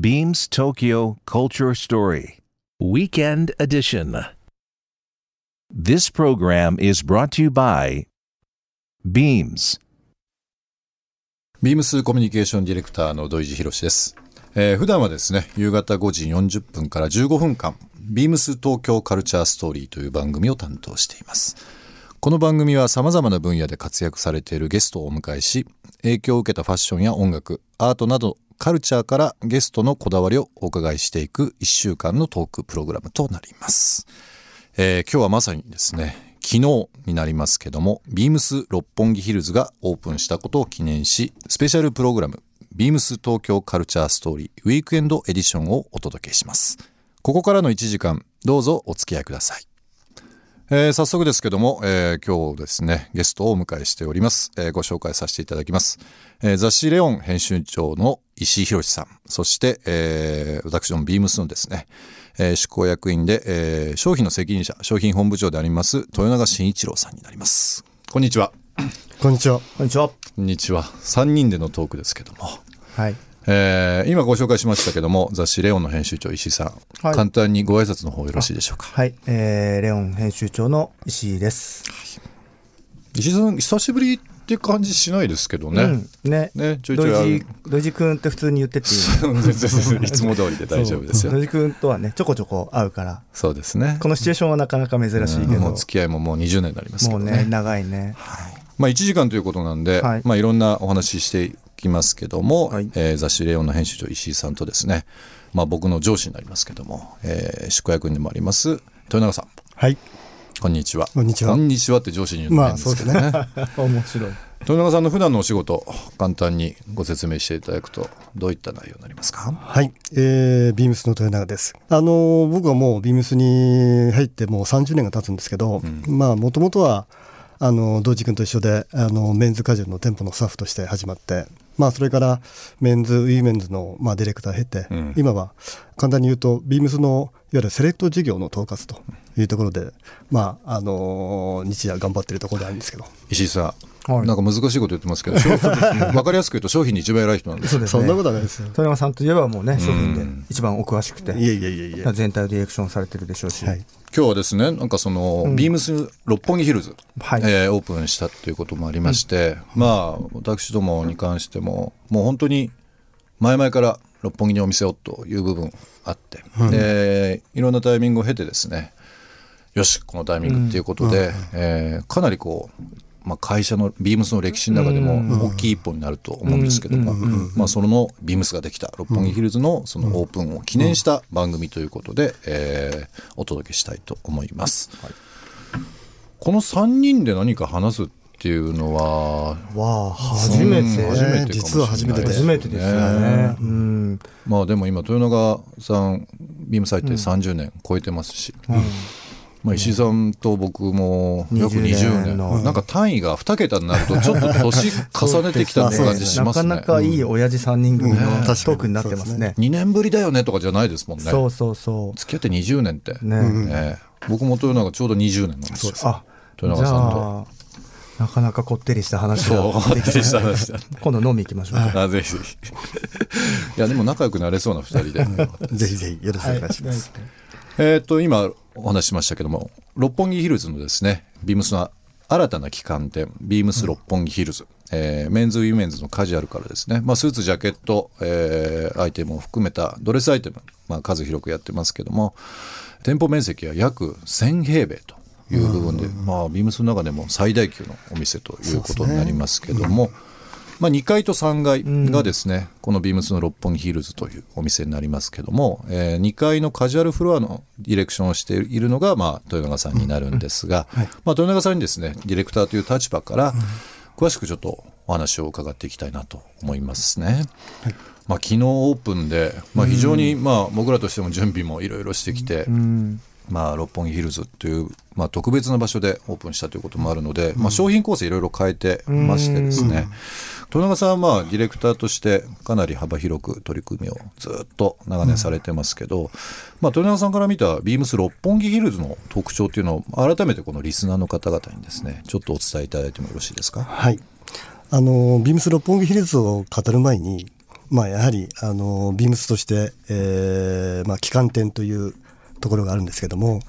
Beams Tokyo Culture Story. Weekend Edition. This program is brought to you by Beams. ビームスコミュニケーションディレクターの土井地博です、えー普段はですね夕方5時40分から15分間ビームス東京カルチャーストーリーという番組を担当していますこの番組は様々な分野で活躍されているゲストをお迎えし影響を受けたファッションや音楽アートなどカルチャーからゲストのこだわりをお伺いしていく1週間のトークプログラムとなります。えー今日はまさにですね昨日になりますけどもビームス六本木ヒルズがオープンしたことを記念しスペシャルプログラムビームス東京カルチャーストーリーウィークエンドエディションをお届けします。ここからの1時間どうぞお付き合いください。えー早速ですけども、えー今日ですねゲストをお迎えしております、えーご紹介させていただきます、えー雑誌レオン編集長の石井博さん。そして、えー私どもビームスのですね、えー執行役員で、えー商品の責任者商品本部長であります豊永慎一郎さんになります。こんにちは。こんにちは。こんにちは。こんにちは。3人でのトークですけども。はい。えー今ご紹介しましたけども雑誌レオンの編集長石井さん、はい。簡単にご挨拶の方よろしいでしょうか？はい。えー、レオン編集長の石井です。石井さん久しぶりって感じしないですけどね、うん。ね。ねちょいちょい土井土井くんって普通に言ってって。いい全然全然いつも通りで大丈夫ですよ土井くんとはね、ちょこちょこ会うから、そうですね。このシチュエーションはなかなか珍しいけど、もう付き合いももう20年になりますけどね。もうね、長いね。まあ1時間ということなんで、はい。いまあ、いろんなお話ししていきますけども、はいえー雑誌「レオン」の編集長石井さんとですね、まあ、僕の上司になりますけども、えー執行役員でもあります豊永さんはい。こんにちはこんにちはこんにちはって上司に言うのも変ですけどね,、面白い。豊永さんの普段のお仕事簡単にご説明していただくとどういった内容になりますか？はい。えー、ビームスの豊永です。あのー僕はもうビームスに入ってもう30年が経つんですけど、まあ、もともとは、あの、土井地君と一緒で、あの、メンズカジュアルの店舗のスタッフとして始まって、まあ、それからメンズ、ウィメンズの、まあ、ディレクターを経て、うん。今は簡単に言うと、ビームスのいわゆるセレクト事業の統括というところで、まあ、あのー日夜頑張っているところであるんですけど、石井さん、はいなんか難しいこと言ってますけど 分かりやすく言うと商品に一番偉い人なんですよそうですね。そんなことはないですよ。豊山さんといえばもうね、商品でうん一番お詳しくて、いえいえいえいえ。全体をディレクションされてるでしょうし。はい。今日はですねなんかその、ビームス六本木ヒルズ、はいえーオープンしたということもありまして、まあ私どもに関してももう本当に前々から六本木にお店をという部分あって、でいろんなタイミングを経てですねよしこのタイミングっていうことで、えーかなりこう、まあ、会社のビームスの歴史の中でも大きい一歩になると思うんですけども、まあ、そのビームスができた六本木ヒルズのそのオープンを記念した番組ということで、えーお届けしたいと思います。この3人で何か話すっていうのはわあ、初めて。うん初めて実は初めてで初めてですよね。うん。まあでも今豊永さんビームサイトで30年超えてますし、まあ、石井さんと僕も約20 20年。の年なんか単位が2桁になるとちょっと年重ねてきたって感じしなますね。かなかいい親父3人組のうん。トークに。なってますね。2年ぶりだよねとかじゃないですもんね。そうそうそ付き合って20年って、う。ね。え。え僕も豊永ちょうど20年なんですよ。あ、じ豊永さんと。ゃあ、なかなかこってりした話そうができてした話だ。今度飲み行きましょう。あぜひぜひ。いやでも仲良くなれそうな2人で。ぜひぜひよろしくお願いします。えー、と今お話ししましたけども六本木ヒルズのですねビームスの新たな旗艦店ビームス六本木ヒルズ、えーメンズウィメンズのカジュアルからですね、まあ、スーツジャケット、えーアイテムを含めたドレスアイテム、まあ、数広くやってますけども店舗面積は約1000平米という部分で、まあ、ビームスの中でも最大級のお店ということになりますけども、まあ、2階と3階がですね、このビームスの六本木ヒルズというお店になりますけども、え2階のカジュアルフロアのディレクションをしているのが、まあ、豊永さんになるんですが、まあ、豊永さんにですねディレクターという立場から詳しくちょっとお話を伺っていきたいなと思いますね。まあ、昨日オープンで、まあ、非常にまあ僕らとしても準備もいろいろしてきて、まあ、六本木ヒルズという、まあ、特別な場所でオープンしたということもあるので、まあ、商品構成いろいろ変えてましてですね、豊永さんはまあディレクターとしてかなり幅広く取り組みをずっと長年されてますけど、まあ、豊永さんから見たビームス六本木ヒルズの特徴っていうのを改めてこのリスナーの方々にですねちょっとお伝えいただいてもよろしいですか？はい。あの、ビームス六本木ヒルズを語る前に、まあ、やはりあのビームスとして、えーまあ、旗艦店というところがあるんですけども、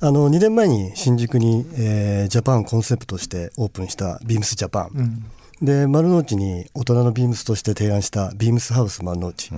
あの2年前に新宿に、えージャパンをコンセプトとしてオープンしたビームスジャパン、で丸の内に大人のビームスとして提案したビームスハウス丸の内、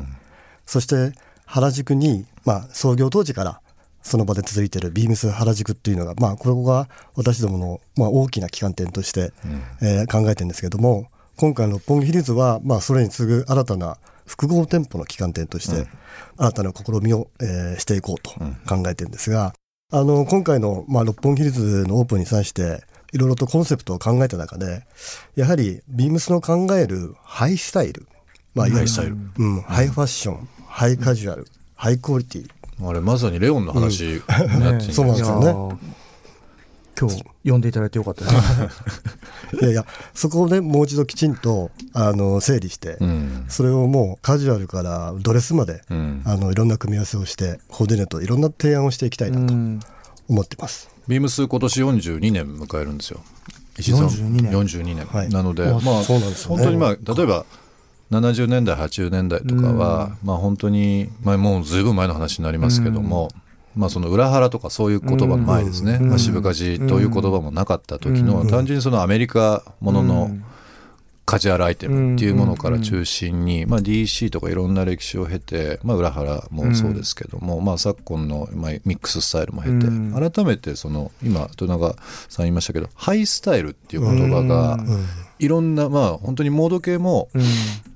そして原宿に、まあ、創業当時からその場で続いているビームス原宿っていうのが、まあ、これが私どもの、まあ、大きな旗艦店として、えー考えてるんですけども今回の六本木ヒルズは、まあ、それに次ぐ新たな複合店舗の旗艦店として、新たな試みを、えーしていこうと考えてるんですが、あの今回の、まあ、六本木ヒルズのオープンに際していろいろとコンセプトを考えた中でやはりビームスの考えるハイスタイル、まあ、いわゆるハイスタイル。うん、ハイファッション、ハイカジュアル、ハイクオリティ。あれまさにレオンの話になって そうなんですよね。今日呼んでいただいてよかったです。いやいや、そこをね、もう一度きちんと、あの、整理して、うん。それをもうカジュアルからドレスまで、うん。あの、いろんな組み合わせをして、コーディネート、いろんな提案をしていきたいなとうん。思ってます。ビームス今年42年迎えるんですよ。石井さん42年。42年。はい。なのであまあね。本当にまあ例えば70年代80年代とかは、まあ本当に、まあ、もうずいぶん前の話になりますけども、まあその裏腹とかそういう言葉の前ですね、うん。まあ、渋かじという言葉もなかった時の、単純にそのアメリカもののカジュアルアイテムっていうものから中心に、まあ、DC とかいろんな歴史を経て、まあ、裏腹もそうですけども、まあ、昨今のまあミックススタイルも経て、うん。改めてその今豊永さん言いましたけどハイスタイルっていう言葉がいろんなまあ本当にモード系も、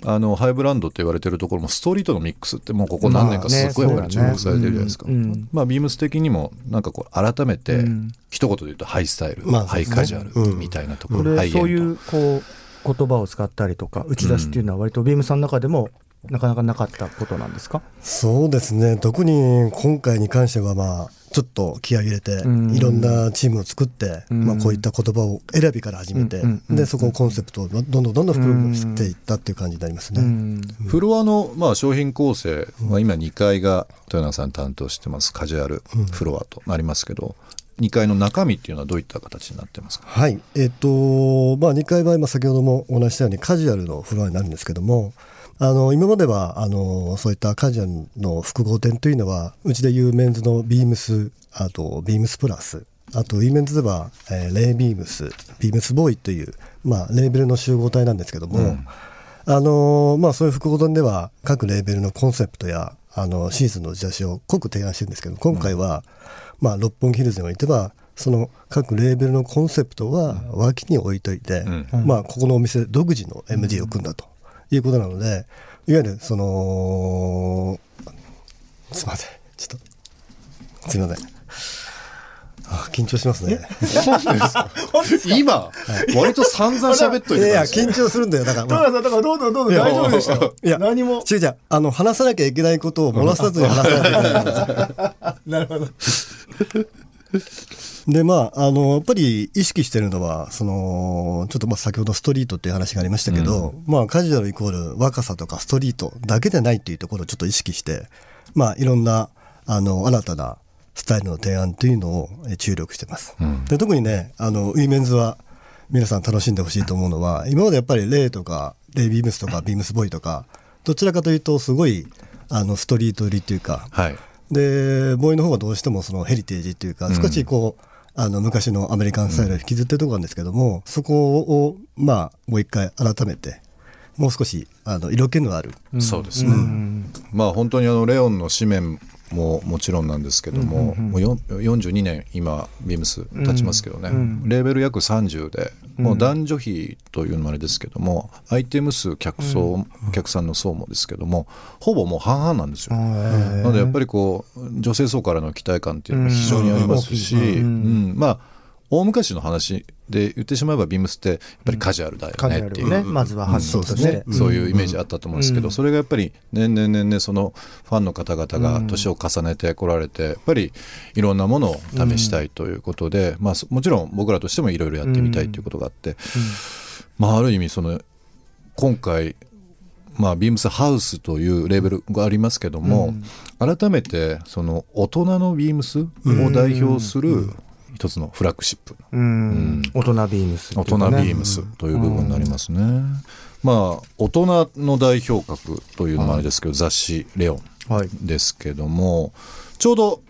あのハイブランドって言われてるところもストリートのミックスってもうここ何年かすっごいやっぱり注目されてるじゃないですか、うんうん。まあ、ビームス的にもなんかこう改めてうん。一言で言うとハイスタイル、まあハイカジュアルみたいなところ、ハこれイエンド。そういうこう言葉を使ったりとか打ち出しっていうのは割とビームさんの中でもなかなかなかったことなんですか、そうですね、特に今回に関しては、まあ、ちょっと気合い入れて、うん。いろんなチームを作って、うん。まあ、こういった言葉を選びから始めて、うん。うん。うんでそこをコンセプトをどんどんどんどん深くしていったっていう感じになりますね。うん。フロアの、まあ、商品構成は今2階が豊永さん担当してますカジュアルフロアとなりますけど、2階の中身っていうのはどういった形になってますか？はい、えっ、と、まあ、2階は今先ほどもお話ししたようにカジュアルのフロアになるんですけども、あの、今までは、あの、そういったカジュアルの複合店というのは、うちでいうメンズのビームス、あと、ビームスプラス、あと、ウィメンズでは、えーレイビームス、ビームスボーイという、まあ、レーベルの集合体なんですけども、あの、まあ、そういう複合店では、各レーベルのコンセプトや、あの、シーズンの打ち出しを濃く提案してるんですけど、今回は、まあ、六本木ヒルズにおいては、その各レーベルのコンセプトは脇に置いといて、まあ、ここのお店独自の MD を組んだということなので、いわゆる、その、すみません、ちょっと、すみません。あ緊張しますね。今、割と散々喋っといいやいや、てたんですよ。緊張するんだよ。だから、まあ。だからどうぞどうぞ大丈夫でしたよ。いや、何も？違う違う、あの、話さなきゃいけないことを漏らさずに話さなきゃいけない。なるほど。で、まあ、あの、やっぱり意識してるのは、その、ちょっとまあ先ほどストリートっていう話がありましたけど、まあカジュアルイコール若さとかストリートだけでないっていうところをちょっと意識して、まあいろんな、あの、新たなスタイルの提案というのをえ注力してます。で特にね、あの、ウィメンズは皆さん楽しんでほしいと思うのは、今までやっぱりレイとか、レイビームスとかビームスボーイとか、どちらかというとすごい、あの、ストリート寄りっていうか、はい。でボーイの方がどうしてもそのヘリテージっていうか少しこう、あの昔のアメリカンスタイルを引きずってるところなんですけども、そこをまあもう一回改めてもう少しあの色気のある、そうですね、まあ本当にあのレオンの紙面ももちろんなんですけども,、もうよん42年今ビームス経ちますけどね、レーベル約30でもう男女比というのもあれですけどもアイテム数客層、お客さんの層もですけどもほぼもう半々なんですよ。なのでやっぱりこう女性層からの期待感っていうのも非常にありますし、うん。まあ大昔の話で言ってしまえばビームスってやっぱりカジュアルだよねっていう、ね、まずは発信として、そういうイメージあったと思うんですけど、うん。それがやっぱり年々年々そのファンの方々が年を重ねてこられて、やっぱりいろんなものを試したいということで、まあ、そもちろん僕らとしてもいろいろやってみたいということがあって、まあ、ある意味その今回まあ、ビームスハウスというレーベルがありますけども、改めてその大人のビームスを代表する一つのフラッグシップうん。大人ビームスって大人ビームスという部分になりますね。まあ大人の代表格というのもあれですけど、雑誌「レオンはい」ですけどもちょうど、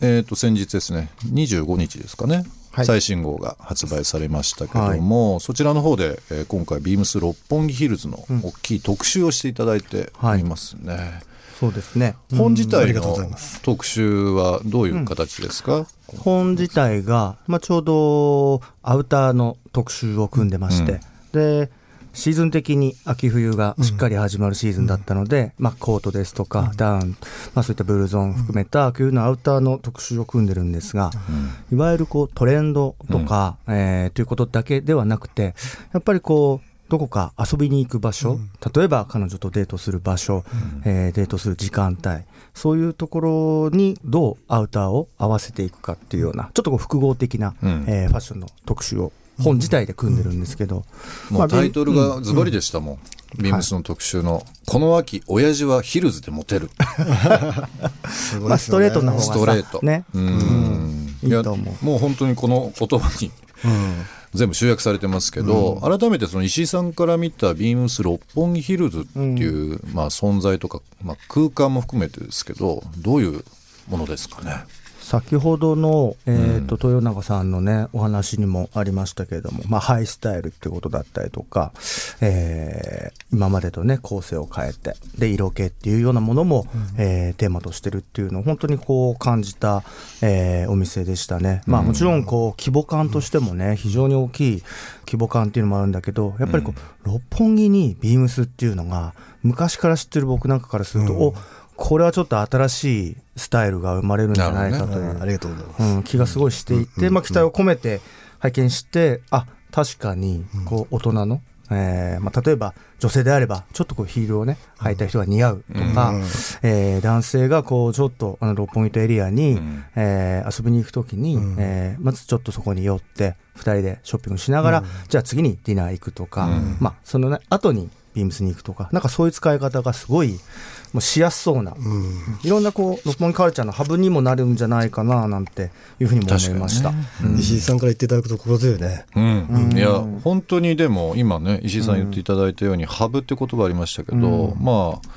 えー、と先日ですね25日ですかね、はい。最新号が発売されましたけども、そちらの方で、えー今回ビームス六本木ヒルズの大きい特集をしていただいておりますね。そうですね。本自体のございます特集はどういう形ですか、本自体が、まあ、ちょうどアウターの特集を組んでまして、でシーズン的に秋冬がしっかり始まるシーズンだったので、まあ、コートですとか、ダウン、まあ、そういったブルゾン含めた秋冬のアウターの特集を組んでるんですが、いわゆるこうトレンドとか、えーということだけではなくてやっぱりこうどこか遊びに行く場所、例えば彼女とデートする場所、えーデートする時間帯そういうところにどうアウターを合わせていくかっていうようなちょっとこう複合的な、うん。えーファッションの特集を本自体で組んでるんですけど、まあタイトルがズバリでしたもん、ビームスの特集の「この秋親父はヒルズでモテる」すごいまあ、ストレートの方がさストレート。ね、うん。いいと思う。もう本当にこの言葉に全部集約されてますけど、改めてその石井さんから見たビームス六本木ヒルズっていう、まあ、存在とか、まあ、空間も含めてですけどどういうものですかね？先ほどの、えーと豊永さんのねお話にもありましたけれども、まあ、ハイスタイルってことだったりとか、えー今までとね構成を変えてで色気っていうようなものも、えーテーマとしてるっていうのを本当にこう感じた、えーお店でしたね、まあ、もちろんこう規模感としてもね非常に大きい規模感っていうのもあるんだけどやっぱりこう、六本木にビームスっていうのが昔から知ってる僕なんかからすると、おこれはちょっと新しいスタイルが生まれるんじゃないかという、うんありがとうございます。うん、気がすごいしていて、まあ、期待を込めて拝見してあ確かにこう大人の、えーまあ、例えば女性であればちょっとこうヒールをね履いた人が似合うとか、えー男性がこうちょっとあの六本木エリアに、えー遊びに行くときに、えーまずちょっとそこに寄って2人でショッピングしながら、じゃあ次にディナー行くとか、まあ、その、ね、後にビームスに行くとかなんかそういう使い方がすごいもうしやすそうな、いろんなこう六本木カルチャーのハブにもなるんじゃないかななんていうふうにも思いました。石井さんから言っていただくと心強いね。うん。いや本当にでも今ね石井さん言っていただいたように、ハブって言葉ありましたけど、まあ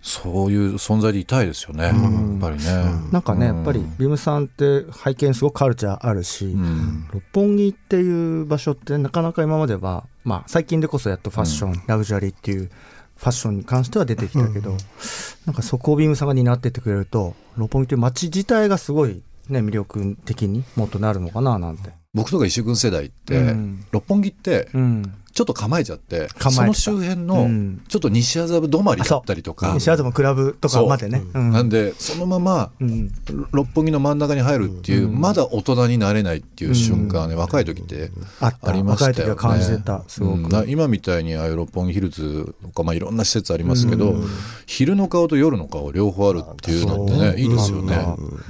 そういう存在でいたいですよね、やっぱりね。なんかね、やっぱりビームさんって拝見すごくカルチャーあるし、六本木っていう場所ってなかなか今までは、まあ最近でこそやっとファッション、ラグジュアリーっていうファッションに関しては出てきたけど、なんかそこをビームさんが担ってってくれると、六本木という街自体がすごいね、魅力的にもっとなるのかななんて。僕とか石井君世代って、うん六本木ってうん。ちょっと構えちゃって、その周辺うのん。ちょっと西麻布止まりだったりとか、西麻布クラブとかまでね。う。ん。なんでそのままうん。六本木の真ん中に入るっていう、まだ大人になれないっていう瞬間はね、若い時ってありましたよね。若い時は感じてた。すごく。今みたいにああいう六本木ヒルズとか、まあ、いろんな施設ありますけど、昼の顔と夜の顔両方あるっていうのってねいいですよね。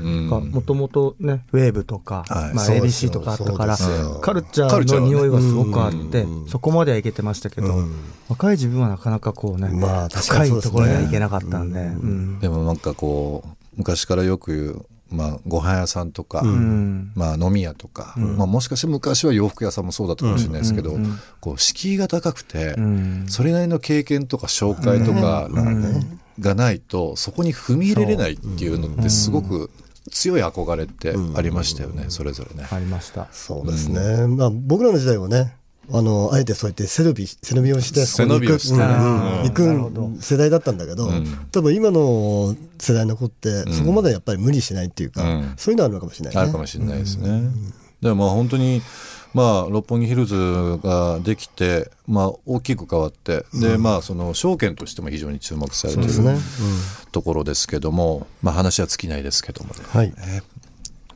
うん。もともとねウェーブとか、まあ、ABC とかあったからカルチャーの匂いはすごくあって、そこまではいけてましたけど、若い自分はなかなかこうね、まあ確深いかにそうですねところにはいけなかったんで、うん。でもなんかこう昔からよく言う、まあ、ご飯屋さんとか、うん。まあ、飲み屋とか、まあ、もしかして昔は洋服屋さんもそうだったかもしれないですけど、こう敷居が高くて、ん。それなりの経験とか紹介とかがないとそこに踏み入れれないっていうのってすごく強い憧れってありましたよね、それぞれね。ありました。そうですね。まあ僕らの時代はね、あの、あえてそうやって背伸び、背伸びをして、背伸びをしてそこに行くうんうん。行く世代だったんだけど、多分今の世代の子って、そこまでやっぱり無理しないっていうか、うん。そういうのあるのかもしれないね。あるかもしれないですね。でもまあ本当にまあ六本木ヒルズができて、まあ、大きく変わって、でまあその証券としても非常に注目されているね。ところですけども、まあ、話は尽きないですけどもね、はい。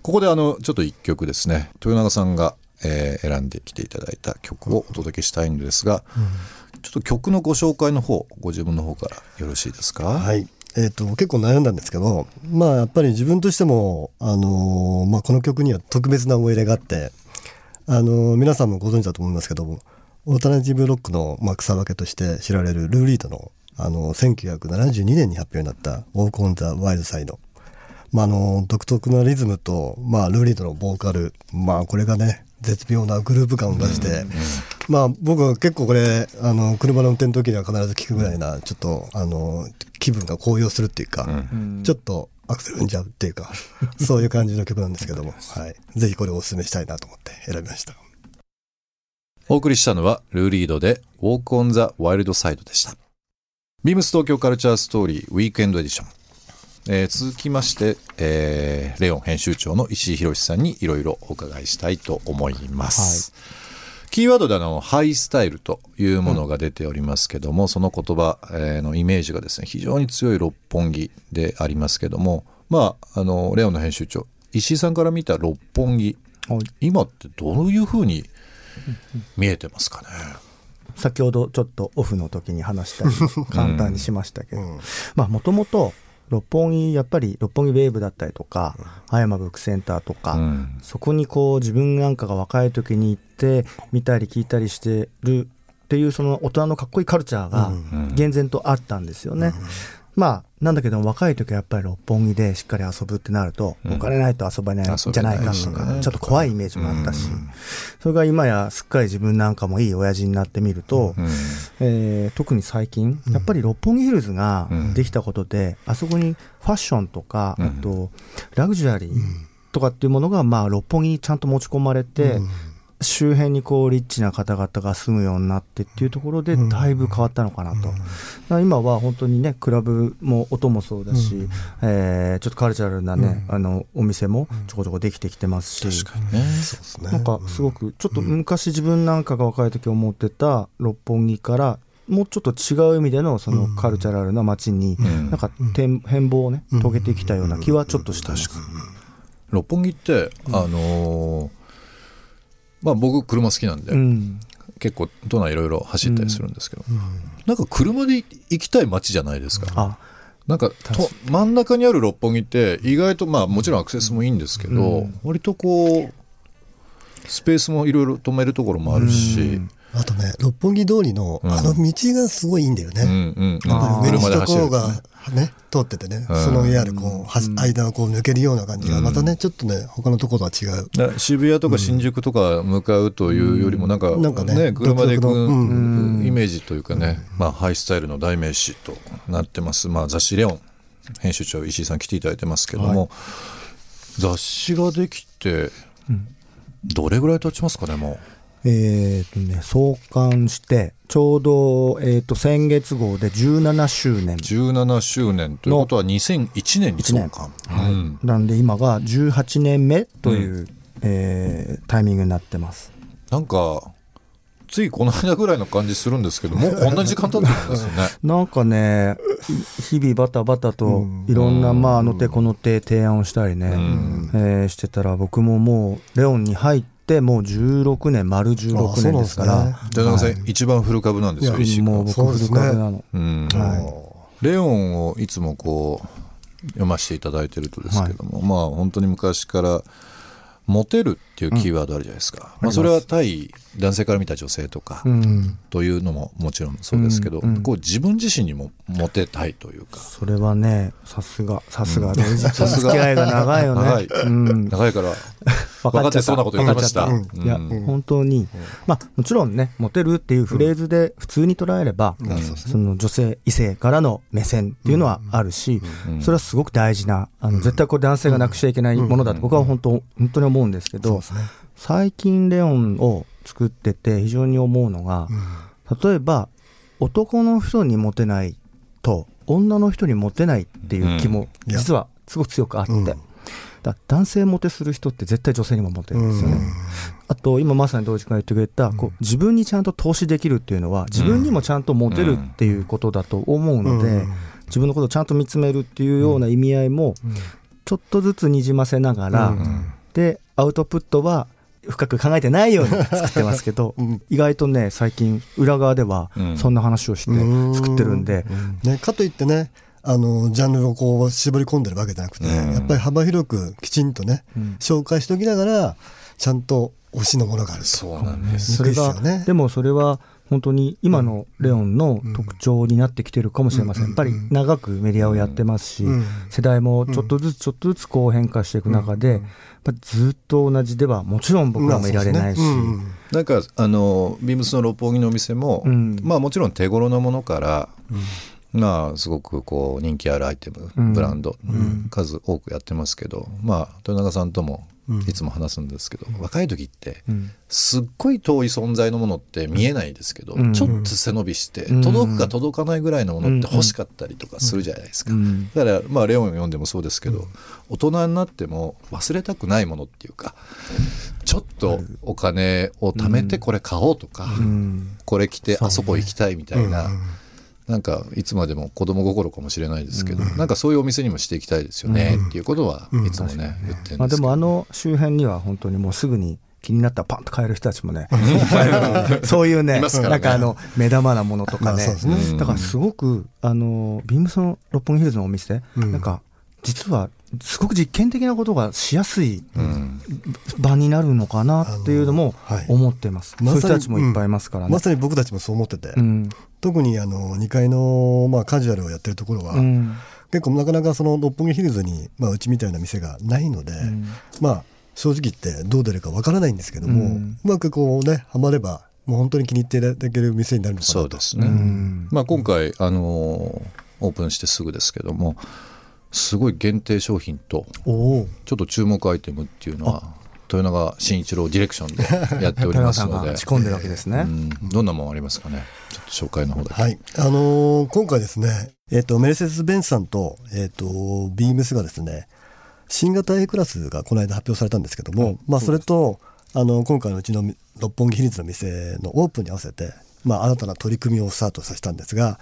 ここであのちょっと一曲ですね。豊永さんが、えー選んできていただいた曲をお届けしたいんですが、ちょっと曲のご紹介の方ご自分の方からよろしいですか？はい。えっ、と、結構悩んだんですけど、まあやっぱり自分としても、あのーまあこの曲には特別な思い入れがあって、あのー皆さんもご存知だと思いますけども、オルタナティブロックの、まあ、草分けとして知られるルー・リードの、あのー1972年に発表になった「ウォーク・オン・ザ・ワイルド・サイド」。まあ、あの独特なリズムと、まあ、ルー・リードのボーカル、まあ、これがね絶妙なグループ感を出して、まあ僕は結構これあの車の運転の時には必ず聞くぐらいなちょっとあの気分が高揚するっていうか、ちょっとアクセル踏んじゃうっていうか そういう感じの曲なんですけども、はい、ぜひこれをお勧めしたいなと思って選びました。お送りしたのはルーリードで Walk on the Wild Side でした。ビームス東京カルチャーストーリーウィークエンドエディション。えー続きまして、えーレオン編集長の石井博さんにいろいろお伺いしたいと思います。キーワードであのハイスタイルというものが出ておりますけども、その言葉、えーのイメージがですね非常に強い六本木でありますけどもまああのレオンの編集長石井さんから見た六本木はい。今ってどういうふうに見えてますかね、先ほどちょっとオフの時に話したり簡単にしましたけど、まあもともと六本木やっぱり六本木ウェーブだったりとか葉山ブックセンターとか、うん。そこにこう自分なんかが若い時に行って見たり聞いたりしてるっていうその大人のかっこいいカルチャーが厳然とあったんですよね。まあなんだけども若い時はやっぱり六本木でしっかり遊ぶってなると、お金ないと遊ばないんじゃないかとか、ちょっと怖いイメージもあったし、それが今やすっかり自分なんかもいい親父になってみると、うん。えー特に最近、やっぱり六本木ヒルズができたことで、あそこにファッションとか、あとラグジュアリーとかっていうものが、まあ、六本木にちゃんと持ち込まれて、周辺にこうリッチな方々が住むようになってっていうところでだいぶ変わったのかなと、だから今は本当にねクラブも音もそうだし、えーちょっとカルチャルなね、あのお店もちょこちょこできてきてますし、確かにね。ですね。なんかすごくちょっと昔自分なんかが若い時思ってた六本木からもうちょっと違う意味でのそのカルチャラルな街にん。なんか変変貌をね遂げてきたような気はちょっとしてます。六本木って、あのーまあ僕車好きなんで、うん。結構都内いろいろ走ったりするんですけど、なんか車で行きたい街じゃないですか。あ。なんかと真ん中にある六本木って意外とまあもちろんアクセスもいいんですけど、割とこうスペースもいろいろ止めるところもあるし、あとね六本木通りのうん。あの道がすごいいいんだよね。うんうん。うんあー上に車で走る首都高がね、通っててね、うん。そのいわゆるこう、は間をこう抜けるような感じが、またね、ちょっとね、他のところとは違う。渋谷とか新宿とか向かうというよりもなんか,、なんかね車で行くイメージというかね、まあ、ハイスタイルの代名詞となってます、まあ、雑誌「レオン」編集長石井さん来ていただいてますけども、雑誌ができてどれぐらい経ちますかねもえーとね、創刊してちょうど、えー、と先月号で17周年。う17周年ということは2001年に創刊、うん。なんで今が18年目という、えータイミングになってます。なんかついこの間ぐらいの感じするんですけどもうこんな時間経ってるんですよね。なんかね、日々バタバタといろんな、まあ、あの手この手提案をしたりね、えーしてたら、僕ももう、レオンに入って、もう16年、丸16年ですから、じゃあ一番古株なんですよいや石井君もう僕、古株なの。うん。レオンをいつもこう読ませていただいてるとですけども、まあ本当に昔からモテるっていうキーワードあるじゃないですか、まあ、それは対男性から見た女性とかうん、というのももちろんそうですけど、うんうんこう自分自身にもモテたいというか。それはね、さすが、さすが、連日さすが。付き合いが長いよね。長い。うん、長いから 分分かってそうなこと言ってました。分かっちゃった。いや、うん本当に、まあ、もちろんね、モテるっていうフレーズで普通に捉えれば、その女性、異性からの目線っていうのはあるし、それはすごく大事な、あの絶対これ男性がなくしちゃいけないものだと僕は本当、本当に思うんですけど、最近レオンを作ってて非常に思うのが、例えば男の人にモテないと女の人にモテないっていう気も実はすごく強くあって、うん。だ男性モテする人って絶対女性にもモテるんですよね。あと今まさに同時君が言ってくれた、こう自分にちゃんと投資できるっていうのは自分にもちゃんとモテるっていうことだと思うので、うん。自分のことをちゃんと見つめるっていうような意味合いもちょっとずつにじませながら、でアウトプットは深く考えてないように作ってますけど、意外とね最近裏側ではうん。そんな話をして作ってるんで、ね、かといってね、あの、ジャンルをこう絞り込んでるわけじゃなくて、うん。やっぱり幅広くきちんとね、うん。紹介しておきながら、ちゃんと推しのものがあると。そうなんです。ね。でもそれは本当に今のレオンの特徴になってきてるかもしれません。やっぱり長くメディアをやってますし、世代もちょっとずつちょっとずつこう変化していく中で、やっぱずっと同じではもちろん僕らもいられないし、なんかあのビームスの六本木のお店も、うん。まあもちろん手頃なものから、まあすごくこう人気あるアイテム、うん。ブランド、数多くやってますけどまあ豊永さんともいつも話すんですけど、若い時ってうん。すっごい遠い存在のものって見えないですけど、うん。ちょっと背伸びして、うん。届くか届かないぐらいのものって欲しかったりとかするじゃないですか。うん。だから、まあ、レオン読んでもそうですけど、大人になっても忘れたくないものっていうかちょっとお金を貯めてこれ買おうとか、うん。これ着てあそこ行きたいみたいな、なんかいつまでも子供心かもしれないですけど、なんかそういうお店にもしていきたいですよね、っていうことはいつもね、言ってるんまあ、ですけど、でもあの周辺には本当にもうすぐに気になったらパンと買える人たちもね、そういうね、ね。なんかあの、目玉なものとかね。だからすごく、あの、ビームスの六本木ヒルズのお店、うん。なんか、実は、すごく実験的なことがしやすいうん。場になるのかなっていうのも思ってます。そういう人たちもいっぱいいますからね。まさに僕たちもそう思ってて、うん。特にあの2階の、まあ、カジュアルをやってるところは、うん。結構なかなかその六本木ヒルズに、まあ、うちみたいな店がないので、ん。まあ正直言ってどう出るかわからないんですけども、ううんまくこうねハマればもう本当に気に入っていただける店になるのかなと。そうですね、うん。まあ、今回、あのーオープンしてすぐですけどもすごい限定商品とちょっと注目アイテムっていうのは豊永慎一郎ディレクションでやっておりますので。仕込んでるわけですね。うん。どんなもんありますかね？ちょっと紹介の方だけ、はい。あのー今回ですね、えっとメルセデス・ベンツさんと,、えっとビームスがですね新型 A クラスがこの間発表されたんですけども、まあ、それとあの今回のうちの六本木ヒルズの店のオープンに合わせて、まあ、新たな取り組みをスタートさせたんですが、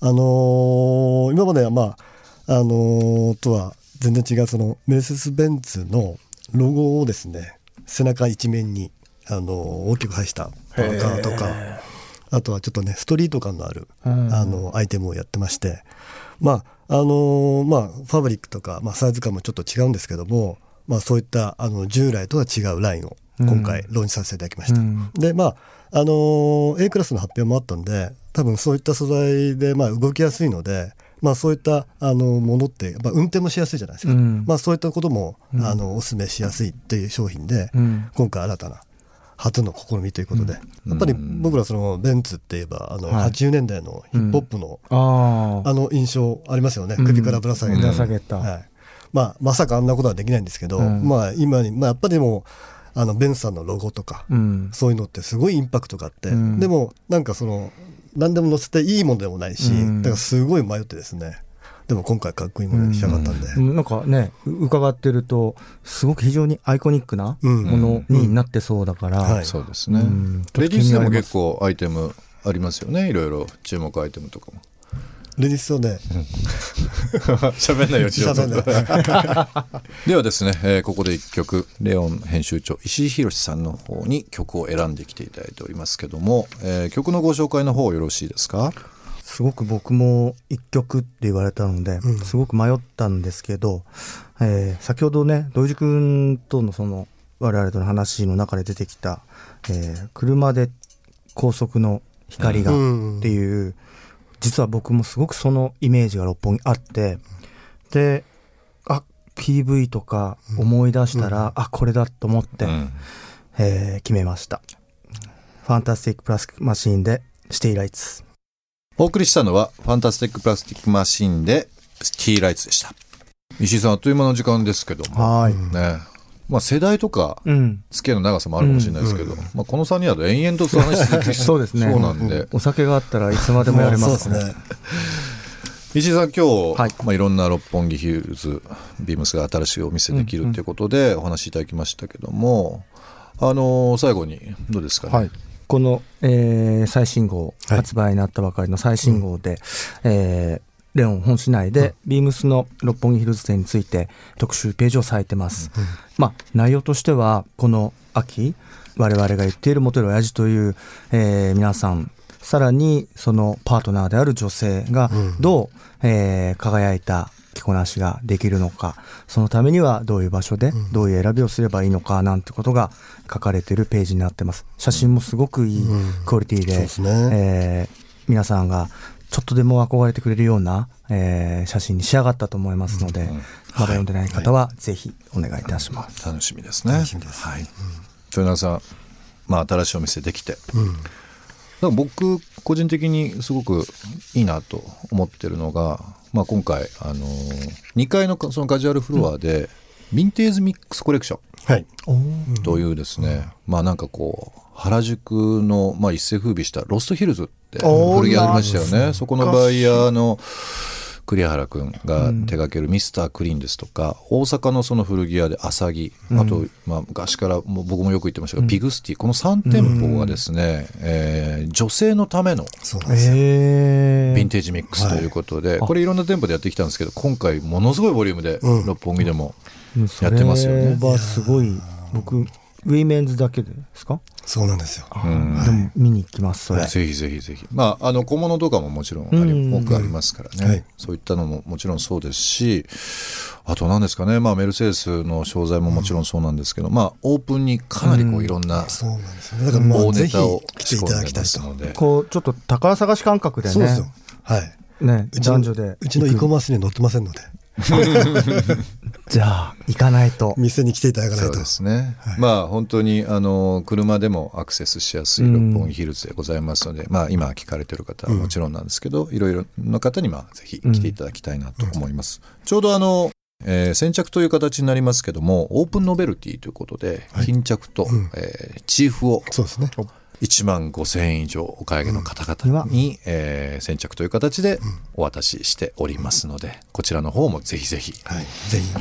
あのー今まではまああのーとは全然違うそのメルセデス・ベンツのロゴをですね背中一面に、あのー大きく配したパー。カーとかあとはちょっとねストリート感のある、うん。あのアイテムをやってましてまああのーまあファブリックとか、まあ、サイズ感もちょっと違うんですけども、まあ、そういったあの従来とは違うラインを今回ローンチさせていただきました、うん。でまああのー A クラスの発表もあったんで多分そういった素材で、まあ、動きやすいので、まあ、そういったあのものって、まあ、運転もしやすいじゃないですか、うん。まあ、そういったことも、あのお勧めしやすいっていう商品で、うん。今回新たな初の試みということで、やっぱり僕らそのベンツって言えばあのはい。80年代のヒップホップの、ああ。あの印象ありますよね、うん。首からぶら下げた。はい。まあ、まさかあんなことはできないんですけど、うん。まあ、今に、まあ、やっぱりでもあのベンツさんのロゴとか、うん。そういうのってすごいインパクトがあって、うん。でもなんかその何でも載せていいものでもないし、うん。だからすごい迷ってですね。でも今回かっこいいものに仕上がったんで、うん。なんかね、う伺ってると、すごく非常にアイコニックなうん。ものになってそうだから、はい。そうですね、うん。レディースでも結構アイテムありますよね。いろいろ注目アイテムとかもレディスをね。喋んないよちょっと。喋んないではですね、えーここで一曲レオン編集長石井宏さんの方に曲を選んできていただいておりますけども、えー曲のご紹介の方よろしいですか？すごく僕も一曲って言われたので、すごく迷ったんですけど、えー先ほどね、土井地君とのその、我々との話の中で出てきた、えー車で高速の光がっていう、実は僕もすごくそのイメージが六本木あって、で、あ、PV とか思い出したら、あ、これだと思って、うんえー決めました。ファンタスティックプラスマシーンで、シティライツ。お送りしたのはファンタスティックプラスティックマシンでスティーライツでした石井さんあっという間の時間ですけどもはい。ねまあ世代とかうん。付き合いの長さもあるかもしれないですけど、まあ、この3人だと延々とその話続き そうですね。そうなんで、お酒があったらいつまでもやれますそうですね。石井さん今日、はい。いまあ、いろんな六本木ヒルズビームスが新しいお店できるということでお話しいただきましたけども、あのー最後にどうですかね、はい。この、えー最新号、はい。発売になったばかりの最新号で、えーレオン本市内で、ビームスの六本木ヒルズ店について特集ページをされてます。まあ、内容としては、この秋、我々が言っているモテる親父という、えー皆さん、さらにそのパートナーである女性がうん。どう、えー輝いた着こなしができるのか、そのためにはどういう場所で、どういう選びをすればいいのか、なんてことが書かれてるページになってます。写真もすごくいいクオリティで、そうですね。えー皆さんがちょっとでも憧れてくれるような、えー写真に仕上がったと思いますので、まだ読んでない方はぜひお願いいたします。楽しみですね。はい。豊永さん、まあ新しいお店できて、だから僕個人的にすごくいいなと思ってるのが、まあ今回あの2階のそのカジュアルフロアで、ヴィンテージミックスコレクション。はい。というですね、まあなんかこう原宿の、まあ、一世風靡したロストヒルズって古着ありましたよね。そこのバイヤーの栗原君が手掛けるミスタークリーンですとか、大阪のその古着屋で浅木、あと、まあ、昔からもう僕もよく言ってましたが、ピグスティこの3店舗がですね、えー女性のためのヴィンテージミックスということで、これいろんな店舗でやってきたんですけど今回ものすごいボリュームでうん。六本木でもやってますよね。すごい、僕、ウィメンズだけですか？そうなんですよ。うんでも見に行きます、それ。ぜひぜひぜひ。まあ、あの小物とかももちろんありうん多くありますからね、はいそういったのももちろんそうですし、あと何ですかね、まあ、メルセデスの商材ももちろんそうなんですけど、まあ、オープンにかなりこういろんなそうなんですよね。だからま大あ、ぜひネタを来ていただきたいと。こう、ちょっと宝探し感覚でね。そうですよ。はい。ね、うちの男女で。うちのイコマースには載ってませんので、じゃあ、行かないと。店に来ていただかないと。そうで。すね、まあ本当にあの車でもアクセスしやすい六本木ヒルズでございますので、まあ今聞かれてる方はもちろんなんですけど、いろいろな方にまあぜひ来ていただきたいなと思います、ちょうどあの、えー先着という形になりますけどもオープンノベルティということで、巾着と、えーチーフをそうですね。1万5000円以上お買い上げの方々に、えー先着という形でお渡ししておりますのでこちらの方もぜひぜひはい。ぜひ。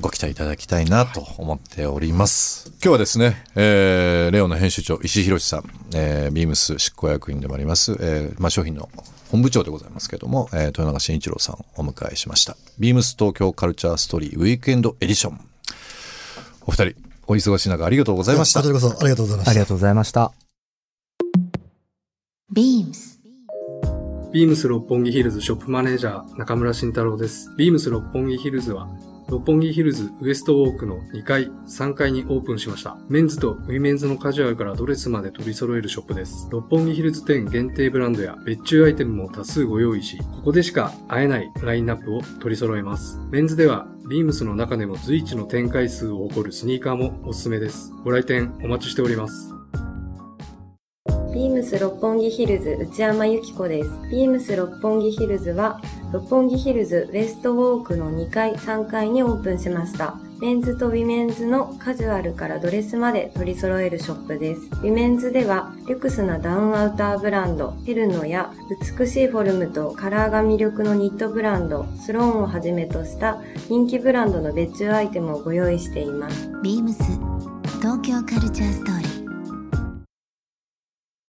ご期待いただきたいなと思っております。今日はですね、えーレオの編集長石井宏さん、えービームス執行役員でもあります、えーまあ、商品の本部長でございますけども、えー豊永慎一郎さんをお迎えしました。ビームス東京カルチャーストーリーウィークエンドエディション。お二人、お忙しい中ありがとうございましたありがとうございましたあり。がとうございました。Beams ビームス六本木ヒルズショップマネージャー中村慎太郎です。ビームス六本木ヒルズは、六本木ヒルズウエストウォークの2階、3階にオープンしました。メンズとウィメンズのカジュアルからドレスまで取り揃えるショップです。六本木ヒルズ店限定ブランドや別注アイテムも多数ご用意し、ここでしか会えないラインナップを取り揃えます。メンズでは、ビームスの中でも随一の展開数を誇るスニーカーもおすすめです。ご来店お待ちしております。ビームス六本木ヒルズ内山由紀子です。ビームス六本木ヒルズは、六本木ヒルズウエストウォークの2階、3階にオープンしました。メンズとウィメンズのカジュアルからドレスまで取り揃えるショップです。ウィメンズでは、リュクスなダウンアウターブランド、ヘルノや美しいフォルムとカラーが魅力のニットブランド、スローンをはじめとした人気ブランドの別注アイテムをご用意しています。beams 東京カルチャーストーリー